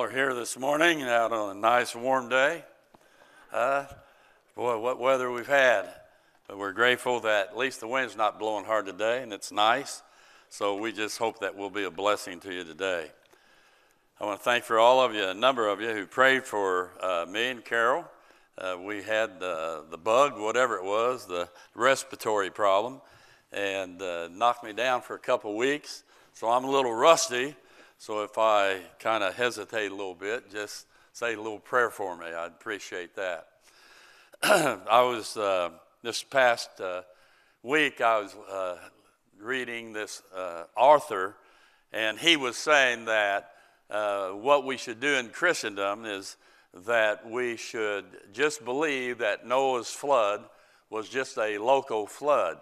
are here this morning out on a nice warm day. Uh, boy, what weather we've had. But we're grateful that at least the wind's not blowing hard today and it's nice. So we just hope that will be a blessing to you today. I want to thank for all of you, a number of you who prayed for uh, me and Carol. Uh, we had the bug, whatever it was, the respiratory problem, and uh, knocked me down for a couple weeks. So I'm a little rusty. So if I kind of hesitate a little bit, just say a little prayer for me. I'd appreciate that. I was, uh, this past uh, week, I was uh, reading this uh, author, and he was saying that uh, what we should do in Christendom is that we should just believe that Noah's flood was just a local flood.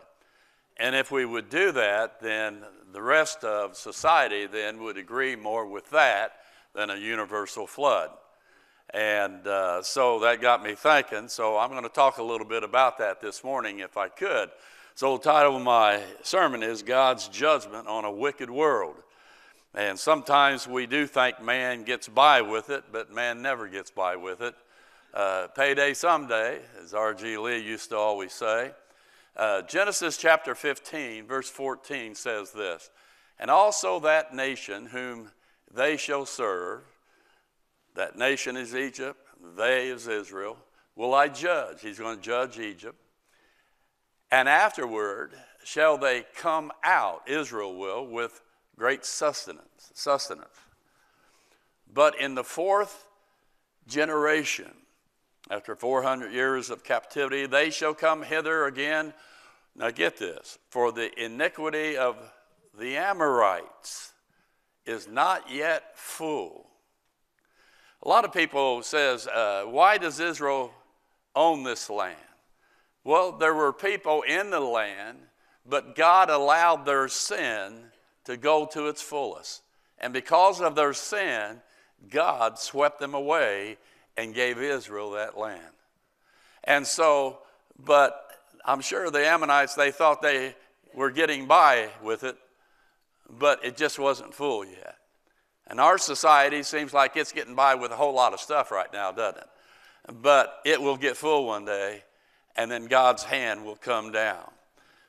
And if we would do that, then the rest of society then would agree more with that than a universal flood. And uh, so that got me thinking. So I'm going to talk a little bit about that this morning if I could. So the title of my sermon is God's Judgment on a Wicked World. And sometimes we do think man gets by with it, but man never gets by with it. Uh, payday someday, as R.G. Lee used to always say. Uh, Genesis chapter 15, verse 14 says this And also that nation whom they shall serve, that nation is Egypt, they is Israel, will I judge. He's going to judge Egypt. And afterward shall they come out, Israel will, with great sustenance. sustenance. But in the fourth generation, after 400 years of captivity, they shall come hither again now get this for the iniquity of the Amorites is not yet full. A lot of people says, uh, why does Israel own this land? Well, there were people in the land, but God allowed their sin to go to its fullest. And because of their sin, God swept them away and gave Israel that land. And so, but I'm sure the Ammonites, they thought they were getting by with it, but it just wasn't full yet. And our society seems like it's getting by with a whole lot of stuff right now, doesn't it? But it will get full one day, and then God's hand will come down.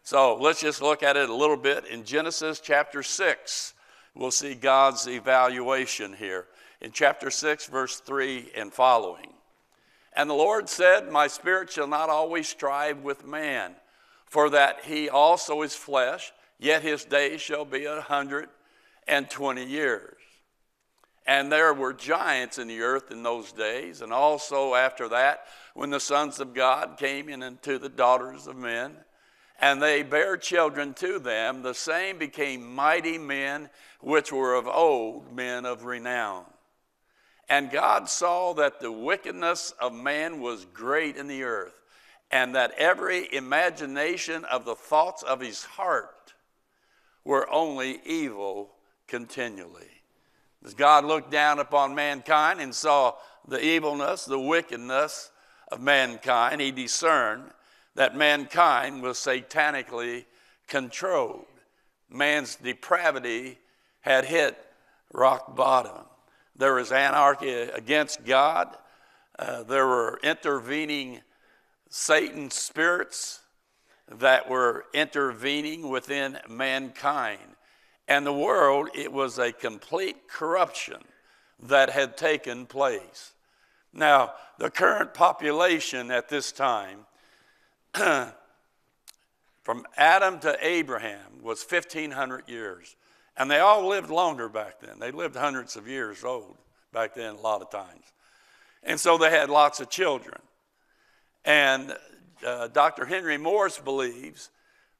So let's just look at it a little bit. In Genesis chapter 6, we'll see God's evaluation here. In chapter 6, verse 3 and following. And the Lord said, My spirit shall not always strive with man, for that he also is flesh, yet his days shall be a hundred and twenty years. And there were giants in the earth in those days, and also after that, when the sons of God came in unto the daughters of men, and they bare children to them, the same became mighty men, which were of old men of renown. And God saw that the wickedness of man was great in the earth, and that every imagination of the thoughts of his heart were only evil continually. As God looked down upon mankind and saw the evilness, the wickedness of mankind, he discerned that mankind was satanically controlled. Man's depravity had hit rock bottom. There was anarchy against God. Uh, there were intervening Satan spirits that were intervening within mankind. And the world, it was a complete corruption that had taken place. Now, the current population at this time, from Adam to Abraham, was 1,500 years. And they all lived longer back then. They lived hundreds of years old back then, a lot of times. And so they had lots of children. And uh, Dr. Henry Morris believes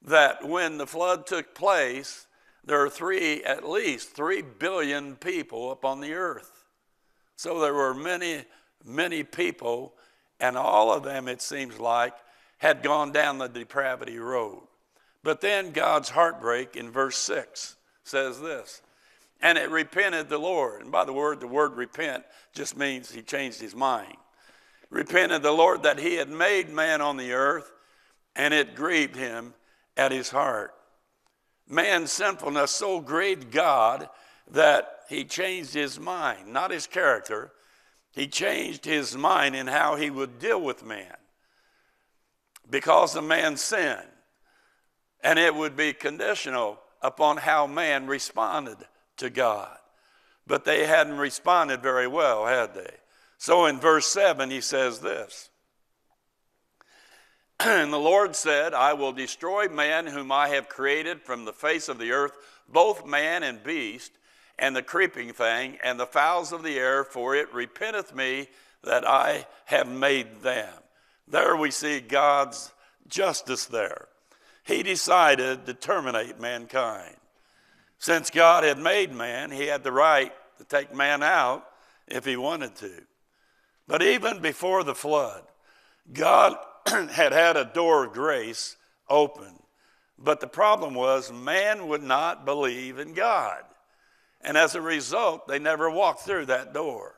that when the flood took place, there are three, at least three billion people upon the earth. So there were many, many people, and all of them, it seems like, had gone down the depravity road. But then God's heartbreak in verse 6 says this and it repented the Lord. And by the word, the word repent just means he changed his mind. Repented the Lord that he had made man on the earth, and it grieved him at his heart. Man's sinfulness so grieved God that he changed his mind, not his character. He changed his mind in how he would deal with man because the man sinned. And it would be conditional upon how man responded to God. But they hadn't responded very well, had they? So in verse 7, he says this And the Lord said, I will destroy man whom I have created from the face of the earth, both man and beast, and the creeping thing, and the fowls of the air, for it repenteth me that I have made them. There we see God's justice there. He decided to terminate mankind. Since God had made man, he had the right to take man out if he wanted to. But even before the flood, God had had a door of grace open. But the problem was, man would not believe in God. And as a result, they never walked through that door.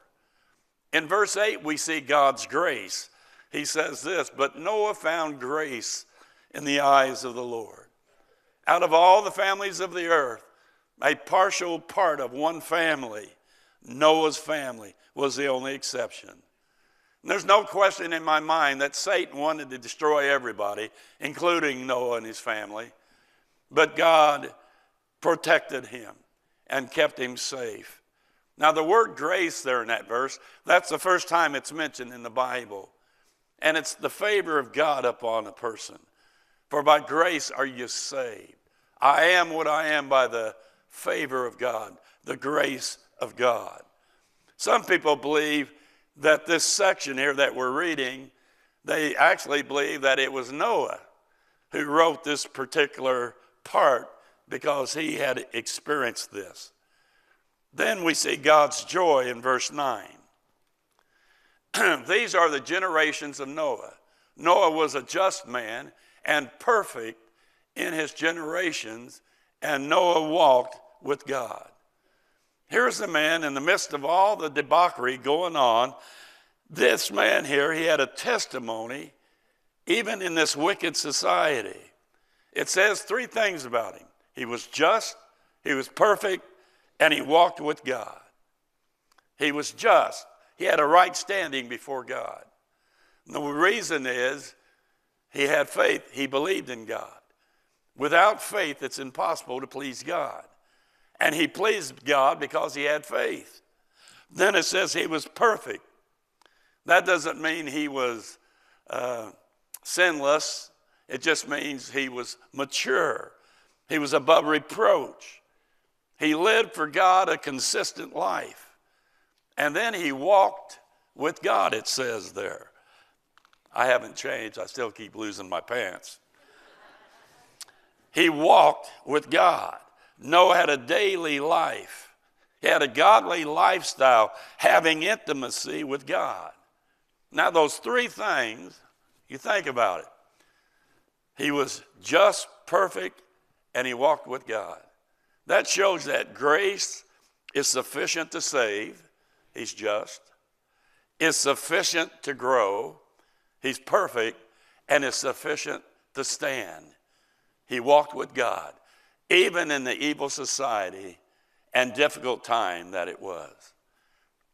In verse 8, we see God's grace. He says this But Noah found grace in the eyes of the Lord. Out of all the families of the earth, a partial part of one family, Noah's family, was the only exception. And there's no question in my mind that Satan wanted to destroy everybody, including Noah and his family. But God protected him and kept him safe. Now, the word grace there in that verse, that's the first time it's mentioned in the Bible. And it's the favor of God upon a person. For by grace are you saved. I am what I am by the favor of God, the grace of God. Some people believe that this section here that we're reading, they actually believe that it was Noah who wrote this particular part because he had experienced this. Then we see God's joy in verse 9. These are the generations of Noah. Noah was a just man and perfect in his generations, and Noah walked with God. Here's the man in the midst of all the debauchery going on. This man here, he had a testimony even in this wicked society. It says three things about him he was just, he was perfect, and he walked with God. He was just, he had a right standing before God. And the reason is he had faith, he believed in God. Without faith, it's impossible to please God. And he pleased God because he had faith. Then it says he was perfect. That doesn't mean he was uh, sinless, it just means he was mature. He was above reproach. He lived for God a consistent life. And then he walked with God, it says there. I haven't changed, I still keep losing my pants. he walked with God. Noah had a daily life. He had a godly lifestyle, having intimacy with God. Now, those three things, you think about it. He was just, perfect, and he walked with God. That shows that grace is sufficient to save. He's just. Is sufficient to grow. He's perfect and is sufficient to stand. He walked with God, even in the evil society and difficult time that it was.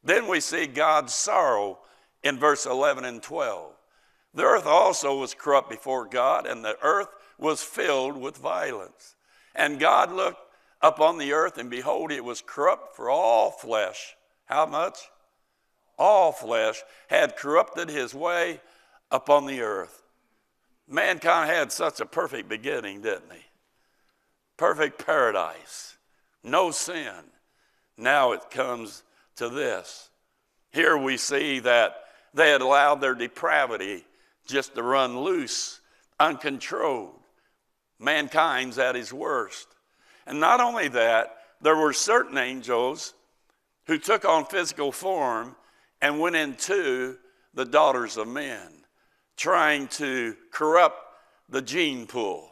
Then we see God's sorrow in verse 11 and 12. The earth also was corrupt before God, and the earth was filled with violence. And God looked upon the earth, and behold, it was corrupt for all flesh. How much? All flesh had corrupted his way upon the earth. Mankind had such a perfect beginning, didn't he? Perfect paradise, no sin. Now it comes to this. Here we see that they had allowed their depravity just to run loose, uncontrolled. Mankind's at his worst. And not only that, there were certain angels who took on physical form and went into the daughters of men, trying to corrupt the gene pool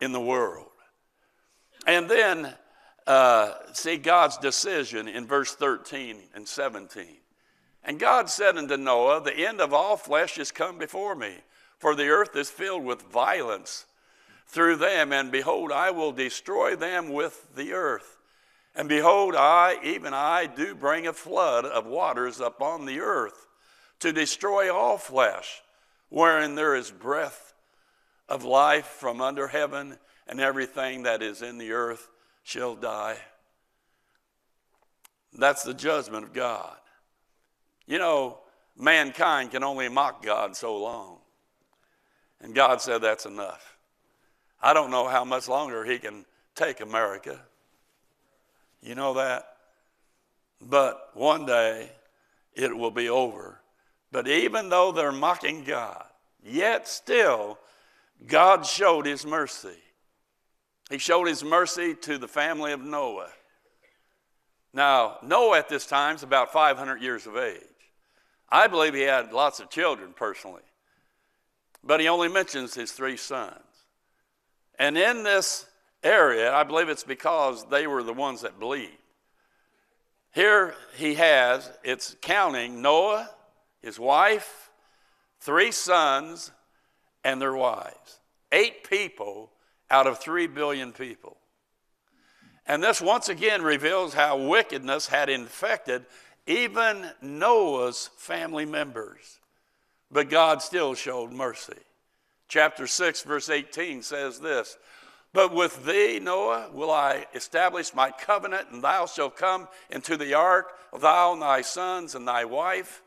in the world. And then uh, see God's decision in verse 13 and 17. And God said unto Noah, The end of all flesh is come before me, for the earth is filled with violence through them, and behold, I will destroy them with the earth. And behold, I, even I, do bring a flood of waters upon the earth to destroy all flesh, wherein there is breath of life from under heaven, and everything that is in the earth shall die. That's the judgment of God. You know, mankind can only mock God so long. And God said that's enough. I don't know how much longer He can take America. You know that? But one day it will be over. But even though they're mocking God, yet still God showed His mercy. He showed His mercy to the family of Noah. Now, Noah at this time is about 500 years of age. I believe he had lots of children personally, but he only mentions his three sons. And in this area, I believe it's because they were the ones that believed. Here he has, it's counting Noah, his wife, three sons, and their wives. Eight people out of three billion people. And this once again reveals how wickedness had infected even Noah's family members. But God still showed mercy. Chapter 6, verse 18 says this But with thee, Noah, will I establish my covenant, and thou shalt come into the ark, thou and thy sons and thy wife,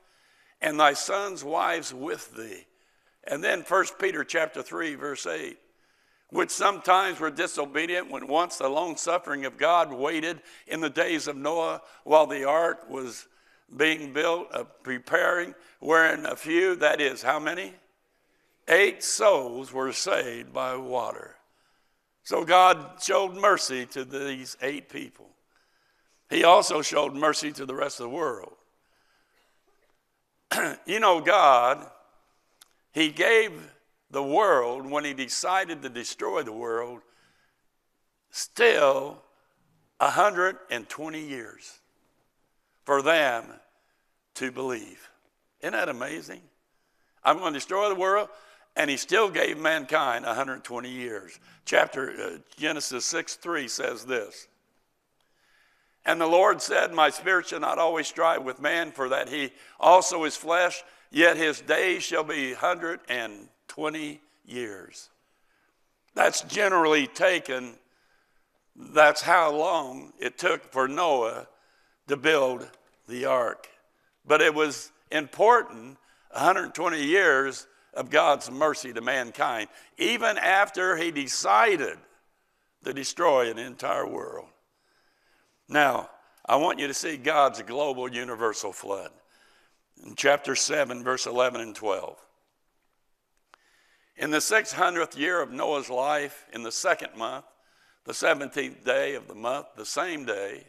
and thy sons' wives with thee. And then 1 Peter chapter 3, verse 8 which sometimes were disobedient when once the long suffering of God waited in the days of Noah while the ark was being built, uh, preparing, wherein a few, that is, how many? Eight souls were saved by water. So God showed mercy to these eight people. He also showed mercy to the rest of the world. you know, God, He gave the world, when he decided to destroy the world, still 120 years for them to believe. Isn't that amazing? I'm going to destroy the world, and he still gave mankind 120 years. Chapter uh, Genesis 6 3 says this. And the Lord said, My spirit shall not always strive with man, for that he also is flesh, yet his days shall be 120 years. That's generally taken, that's how long it took for Noah to build the ark. But it was important 120 years of God's mercy to mankind, even after he decided to destroy an entire world. Now, I want you to see God's global universal flood. In chapter 7, verse 11 and 12. In the 600th year of Noah's life, in the second month, the 17th day of the month, the same day,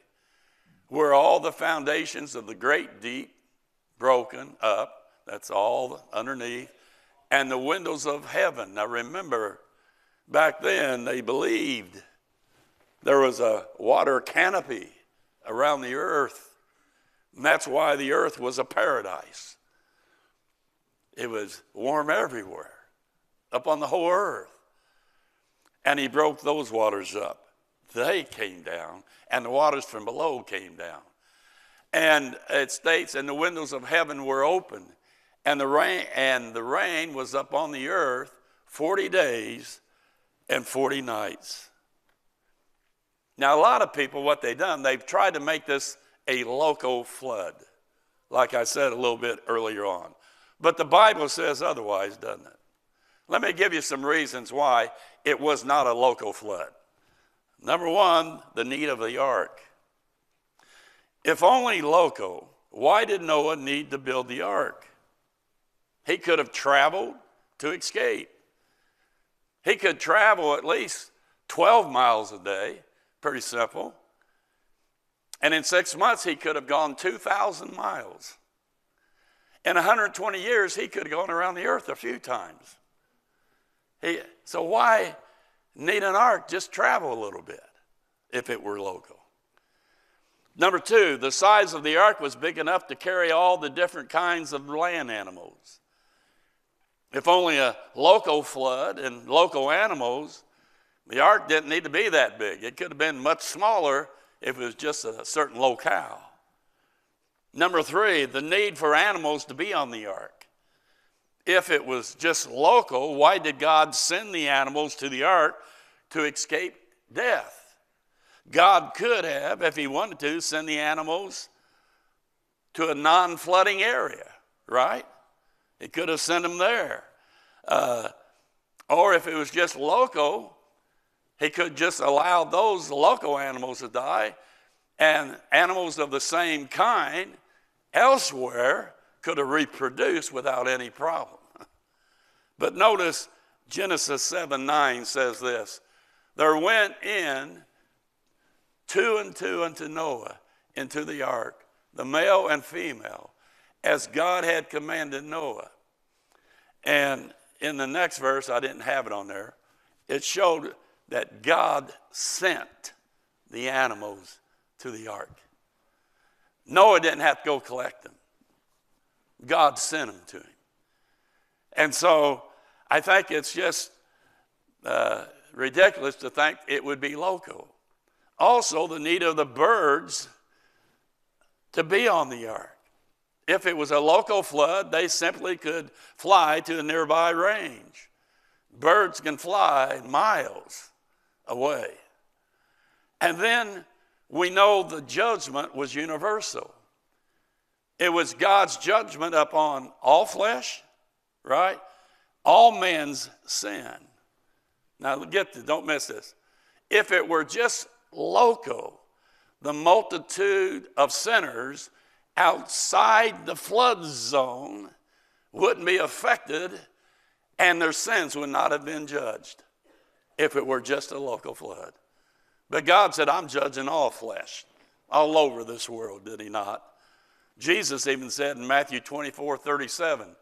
were all the foundations of the great deep broken up. That's all underneath. And the windows of heaven. Now remember, back then they believed there was a water canopy around the earth. And that's why the earth was a paradise. It was warm everywhere up on the whole earth. And he broke those waters up. They came down, and the waters from below came down. And it states, and the windows of heaven were open, and the rain, and the rain was up on the earth 40 days and 40 nights. Now, a lot of people, what they've done, they've tried to make this a local flood, like I said a little bit earlier on. But the Bible says otherwise, doesn't it? Let me give you some reasons why it was not a local flood. Number one, the need of the ark. If only local, why did Noah need to build the ark? He could have traveled to escape. He could travel at least 12 miles a day, pretty simple. And in six months, he could have gone 2,000 miles. In 120 years, he could have gone around the earth a few times. He, so why need an ark? Just travel a little bit if it were local. Number two, the size of the ark was big enough to carry all the different kinds of land animals. If only a local flood and local animals, the ark didn't need to be that big. It could have been much smaller if it was just a certain locale. Number three, the need for animals to be on the ark. If it was just local, why did God send the animals to the ark to escape death? God could have, if He wanted to, send the animals to a non flooding area, right? He could have sent them there. Uh, or if it was just local, he could just allow those local animals to die, and animals of the same kind elsewhere could have reproduced without any problem. But notice Genesis 7 9 says this There went in two and two unto Noah into the ark, the male and female, as God had commanded Noah. And in the next verse, I didn't have it on there, it showed that God sent the animals to the ark. Noah didn't have to go collect them, God sent them to him. And so I think it's just uh, ridiculous to think it would be local. Also, the need of the birds to be on the ark. If it was a local flood, they simply could fly to a nearby range. Birds can fly miles away. And then we know the judgment was universal. It was God's judgment upon all flesh, right? All men's sin. Now get this, don't miss this. If it were just local, the multitude of sinners outside the flood zone wouldn't be affected and their sins would not have been judged if it were just a local flood. But God said, I'm judging all flesh all over this world, did He not? Jesus even said in Matthew 24 37,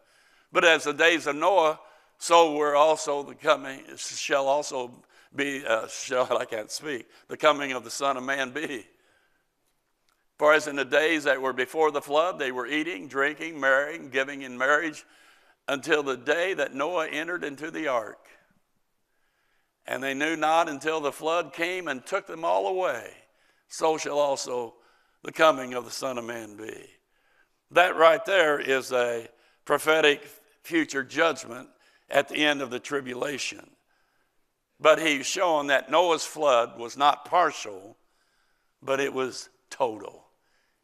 But as the days of Noah, so were also the coming, shall also be, uh, shall, I can't speak, the coming of the Son of Man be. For as in the days that were before the flood, they were eating, drinking, marrying, giving in marriage until the day that Noah entered into the ark. And they knew not until the flood came and took them all away. So shall also the coming of the Son of Man be. That right there is a prophetic future judgment at the end of the tribulation. But he's showing that Noah's flood was not partial, but it was total.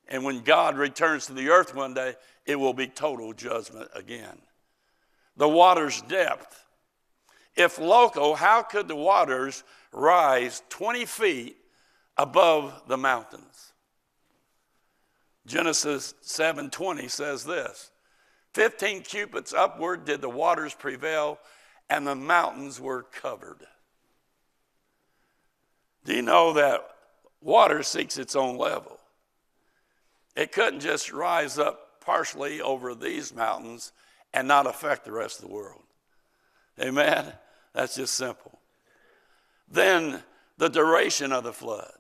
And when God returns to the earth one day, it will be total judgment again. The water's depth. If local, how could the waters rise 20 feet above the mountains? Genesis 7:20 says this. 15 cubits upward did the waters prevail and the mountains were covered. Do you know that water seeks its own level? It couldn't just rise up partially over these mountains and not affect the rest of the world. Amen? That's just simple. Then the duration of the flood.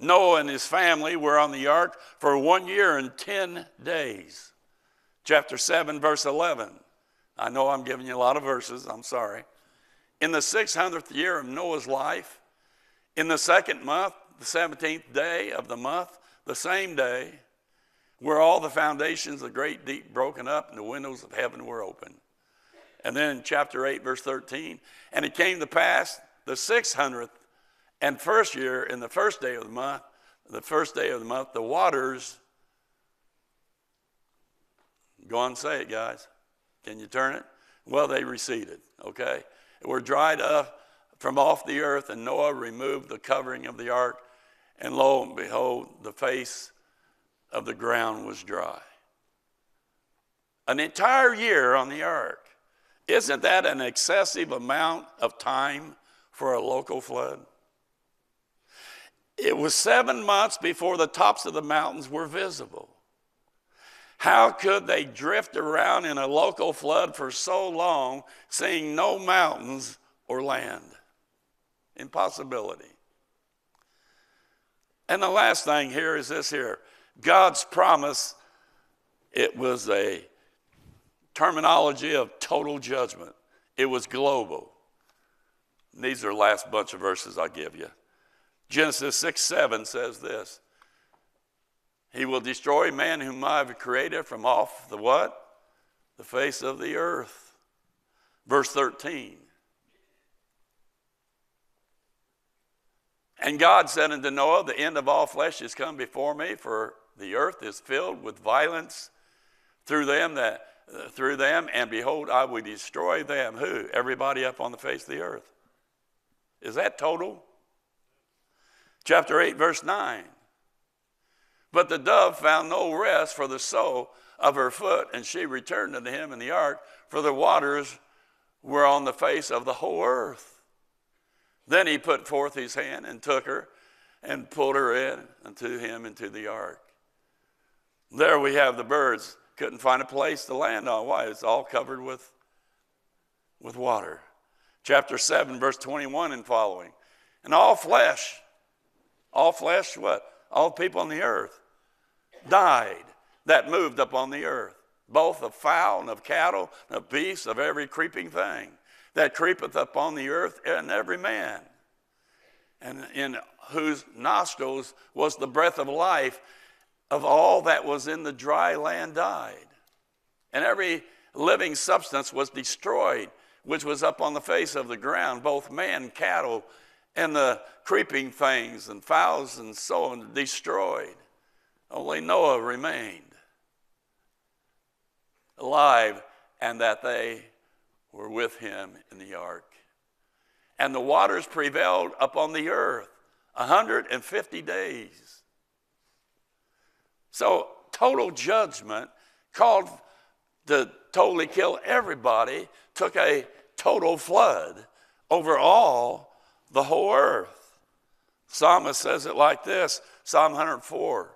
Noah and his family were on the ark for one year and 10 days. Chapter 7, verse 11. I know I'm giving you a lot of verses, I'm sorry. In the 600th year of Noah's life, in the second month, the 17th day of the month, the same day where all the foundations of the great deep broken up and the windows of heaven were open. And then chapter 8, verse 13, and it came to pass the 600th and first year, in the first day of the month, the first day of the month, the waters, go on and say it, guys. Can you turn it? Well, they receded, okay? Were dried up from off the earth, and Noah removed the covering of the ark and lo and behold, the face of the ground was dry. An entire year on the ark. Isn't that an excessive amount of time for a local flood? It was seven months before the tops of the mountains were visible. How could they drift around in a local flood for so long, seeing no mountains or land? Impossibility. And the last thing here is this here God's promise, it was a terminology of total judgment, it was global. And these are the last bunch of verses I'll give you. Genesis 6 7 says this He will destroy man whom I have created from off the what? The face of the earth. Verse 13. And God said unto Noah, The end of all flesh is come before me, for the earth is filled with violence through them that through them, and behold, I will destroy them. Who? Everybody up on the face of the earth. Is that total? Chapter 8, verse 9. But the dove found no rest for the sole of her foot, and she returned unto him in the ark, for the waters were on the face of the whole earth. Then he put forth his hand and took her and pulled her in unto him into the ark. There we have the birds. Couldn't find a place to land on. Why? It's all covered with, with water. Chapter 7, verse 21 and following. And all flesh, all flesh, what? All people on the earth died that moved upon the earth, both of fowl and of cattle, and of beasts, of every creeping thing that creepeth upon the earth, and every man, and in whose nostrils was the breath of life, of all that was in the dry land died. And every living substance was destroyed, which was up on the face of the ground, both man, cattle, and the creeping things, and fowls, and so on, destroyed. Only Noah remained alive, and that they were with him in the ark. And the waters prevailed upon the earth a 150 days. So, total judgment called to totally kill everybody took a total flood over all the whole earth. Psalmist says it like this Psalm 104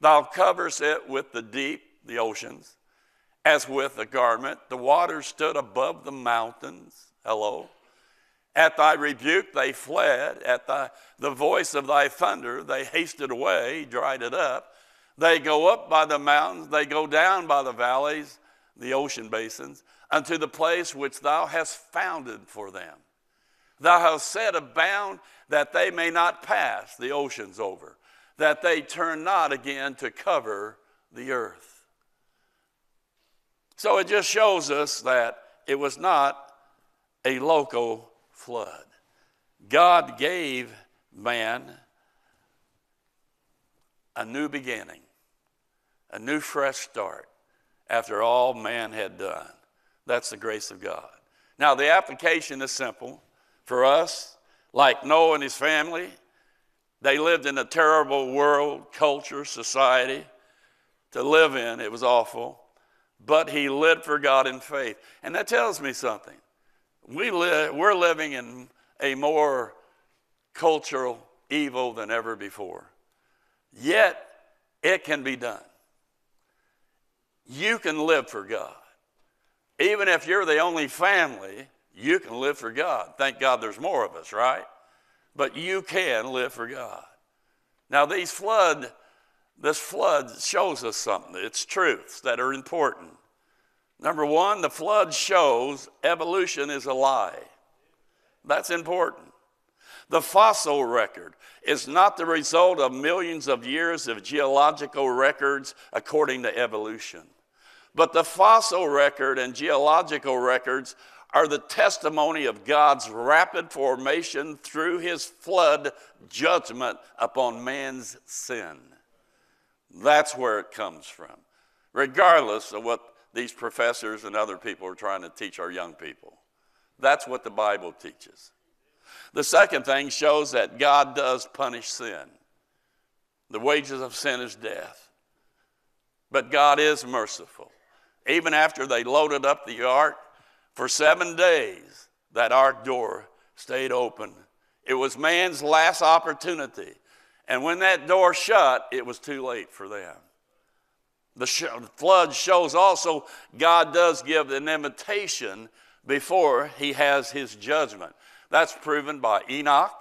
Thou coverest it with the deep, the oceans, as with a garment. The waters stood above the mountains. Hello. At thy rebuke they fled. At thy, the voice of thy thunder they hasted away, dried it up. They go up by the mountains, they go down by the valleys, the ocean basins, unto the place which thou hast founded for them. Thou hast set a bound that they may not pass the oceans over, that they turn not again to cover the earth. So it just shows us that it was not a local flood. God gave man a new beginning, a new fresh start after all man had done. That's the grace of God. Now, the application is simple for us, like Noah and his family. They lived in a terrible world, culture, society to live in. It was awful. But he lived for God in faith. And that tells me something. We live, we're living in a more cultural evil than ever before. Yet, it can be done. You can live for God. Even if you're the only family, you can live for God. Thank God there's more of us, right? But you can live for God. Now, these flood, this flood shows us something. It's truths that are important. Number one, the flood shows evolution is a lie. That's important. The fossil record is not the result of millions of years of geological records according to evolution. But the fossil record and geological records are the testimony of God's rapid formation through his flood judgment upon man's sin. That's where it comes from, regardless of what these professors and other people are trying to teach our young people. That's what the Bible teaches. The second thing shows that God does punish sin. The wages of sin is death. But God is merciful. Even after they loaded up the ark, for seven days, that ark door stayed open. It was man's last opportunity. And when that door shut, it was too late for them. The flood shows also God does give an invitation before he has his judgment. That's proven by Enoch,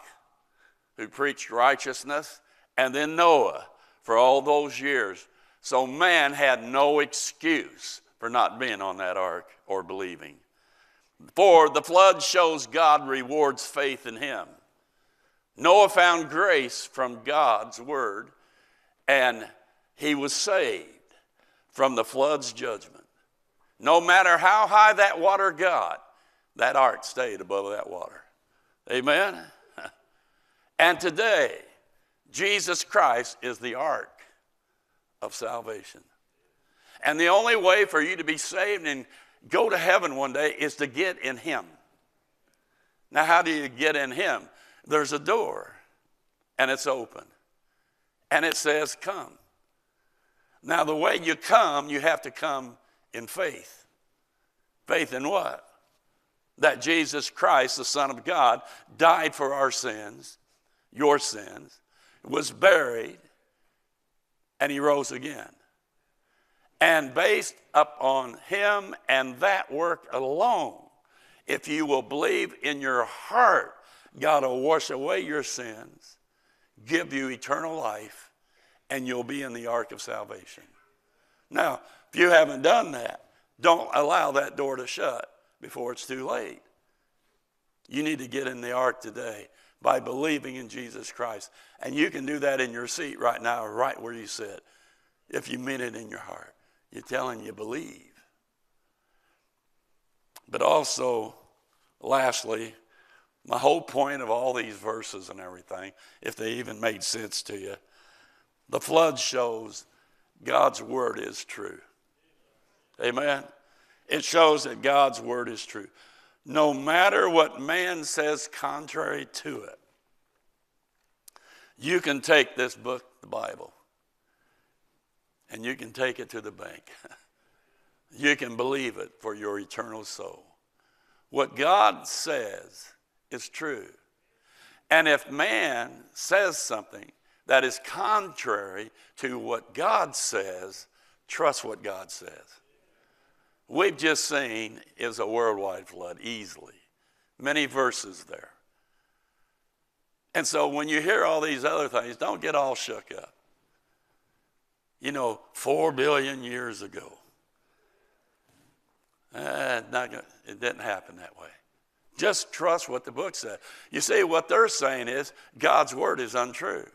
who preached righteousness, and then Noah for all those years. So man had no excuse for not being on that ark or believing. For the flood shows God rewards faith in him. Noah found grace from God's word, and he was saved from the flood's judgment. No matter how high that water got, that ark stayed above that water. Amen? And today, Jesus Christ is the ark of salvation. And the only way for you to be saved and go to heaven one day is to get in Him. Now, how do you get in Him? There's a door, and it's open, and it says, Come. Now, the way you come, you have to come in faith. Faith in what? That Jesus Christ, the Son of God, died for our sins, your sins, was buried, and he rose again. And based upon him and that work alone, if you will believe in your heart, God will wash away your sins, give you eternal life, and you'll be in the ark of salvation. Now, if you haven't done that, don't allow that door to shut before it's too late. You need to get in the ark today by believing in Jesus Christ. And you can do that in your seat right now, right where you sit, if you mean it in your heart. You're telling you believe. But also, lastly, my whole point of all these verses and everything, if they even made sense to you, the flood shows God's word is true. Amen. It shows that God's word is true. No matter what man says contrary to it, you can take this book, the Bible, and you can take it to the bank. you can believe it for your eternal soul. What God says is true. And if man says something that is contrary to what God says, trust what God says. We've just seen is a worldwide flood easily. Many verses there. And so when you hear all these other things, don't get all shook up you know, four billion years ago. Uh, not gonna, it didn't happen that way. Just trust what the book said. You see, what they're saying is God's word is untrue.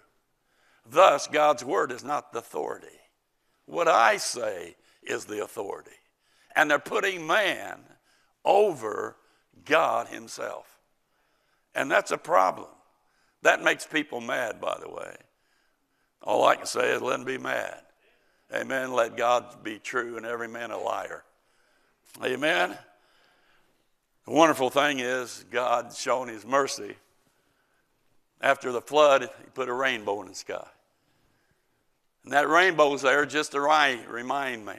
Thus, God's word is not the authority. What I say is the authority. And they're putting man over God Himself. And that's a problem. That makes people mad, by the way. All I can say is let them be mad. Amen. Let God be true and every man a liar. Amen. The wonderful thing is, God showing His mercy. After the flood, He put a rainbow in the sky. And that rainbow's there just to remind man,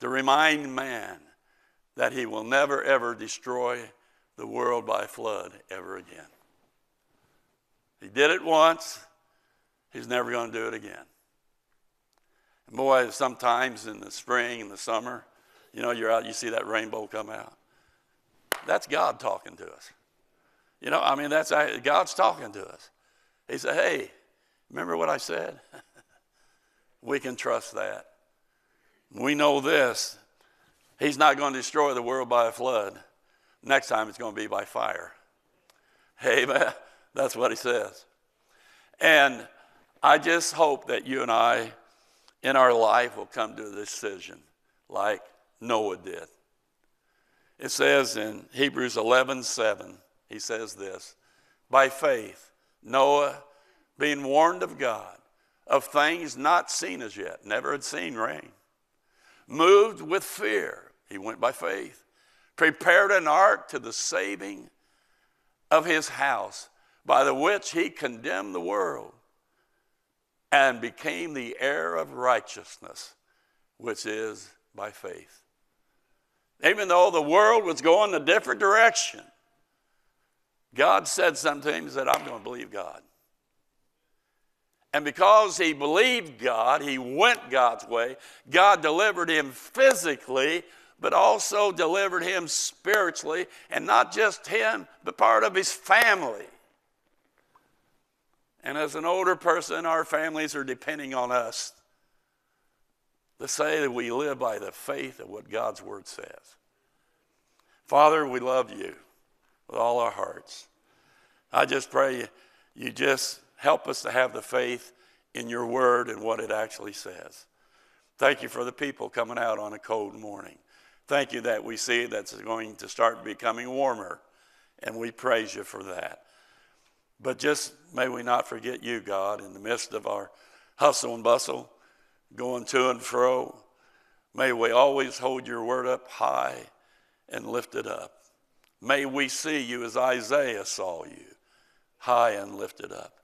to remind man that He will never, ever destroy the world by flood ever again. He did it once, He's never going to do it again. Boy, sometimes in the spring and the summer, you know, you're out, you see that rainbow come out. That's God talking to us. You know, I mean, that's God's talking to us. He said, Hey, remember what I said? we can trust that. We know this. He's not going to destroy the world by a flood. Next time it's going to be by fire. Amen. That's what he says. And I just hope that you and I in our life will come to a decision like Noah did. It says in Hebrews 11 7, he says this By faith, Noah, being warned of God of things not seen as yet, never had seen rain, moved with fear, he went by faith, prepared an ark to the saving of his house, by the which he condemned the world and became the heir of righteousness, which is by faith. Even though the world was going a different direction, God said something, He said, I'm going to believe God. And because he believed God, he went God's way. God delivered him physically, but also delivered him spiritually, and not just him, but part of his family. And as an older person, our families are depending on us to say that we live by the faith of what God's word says. Father, we love you with all our hearts. I just pray you, just help us to have the faith in your word and what it actually says. Thank you for the people coming out on a cold morning. Thank you that we see that's going to start becoming warmer, and we praise you for that. But just may we not forget you, God, in the midst of our hustle and bustle, going to and fro. May we always hold your word up high and lift it up. May we see you as Isaiah saw you, high and lifted up.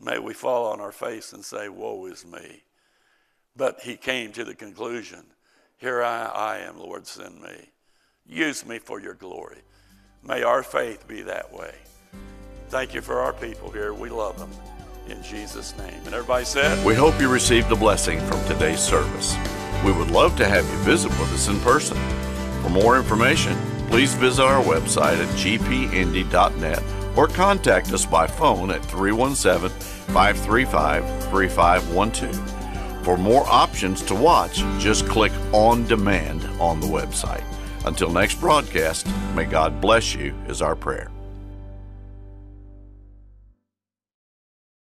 May we fall on our face and say, Woe is me. But he came to the conclusion Here I, I am, Lord, send me. Use me for your glory. May our faith be that way. Thank you for our people here. We love them. In Jesus' name. And everybody said, We hope you received a blessing from today's service. We would love to have you visit with us in person. For more information, please visit our website at gpindy.net or contact us by phone at 317 535 3512. For more options to watch, just click On Demand on the website. Until next broadcast, may God bless you, is our prayer.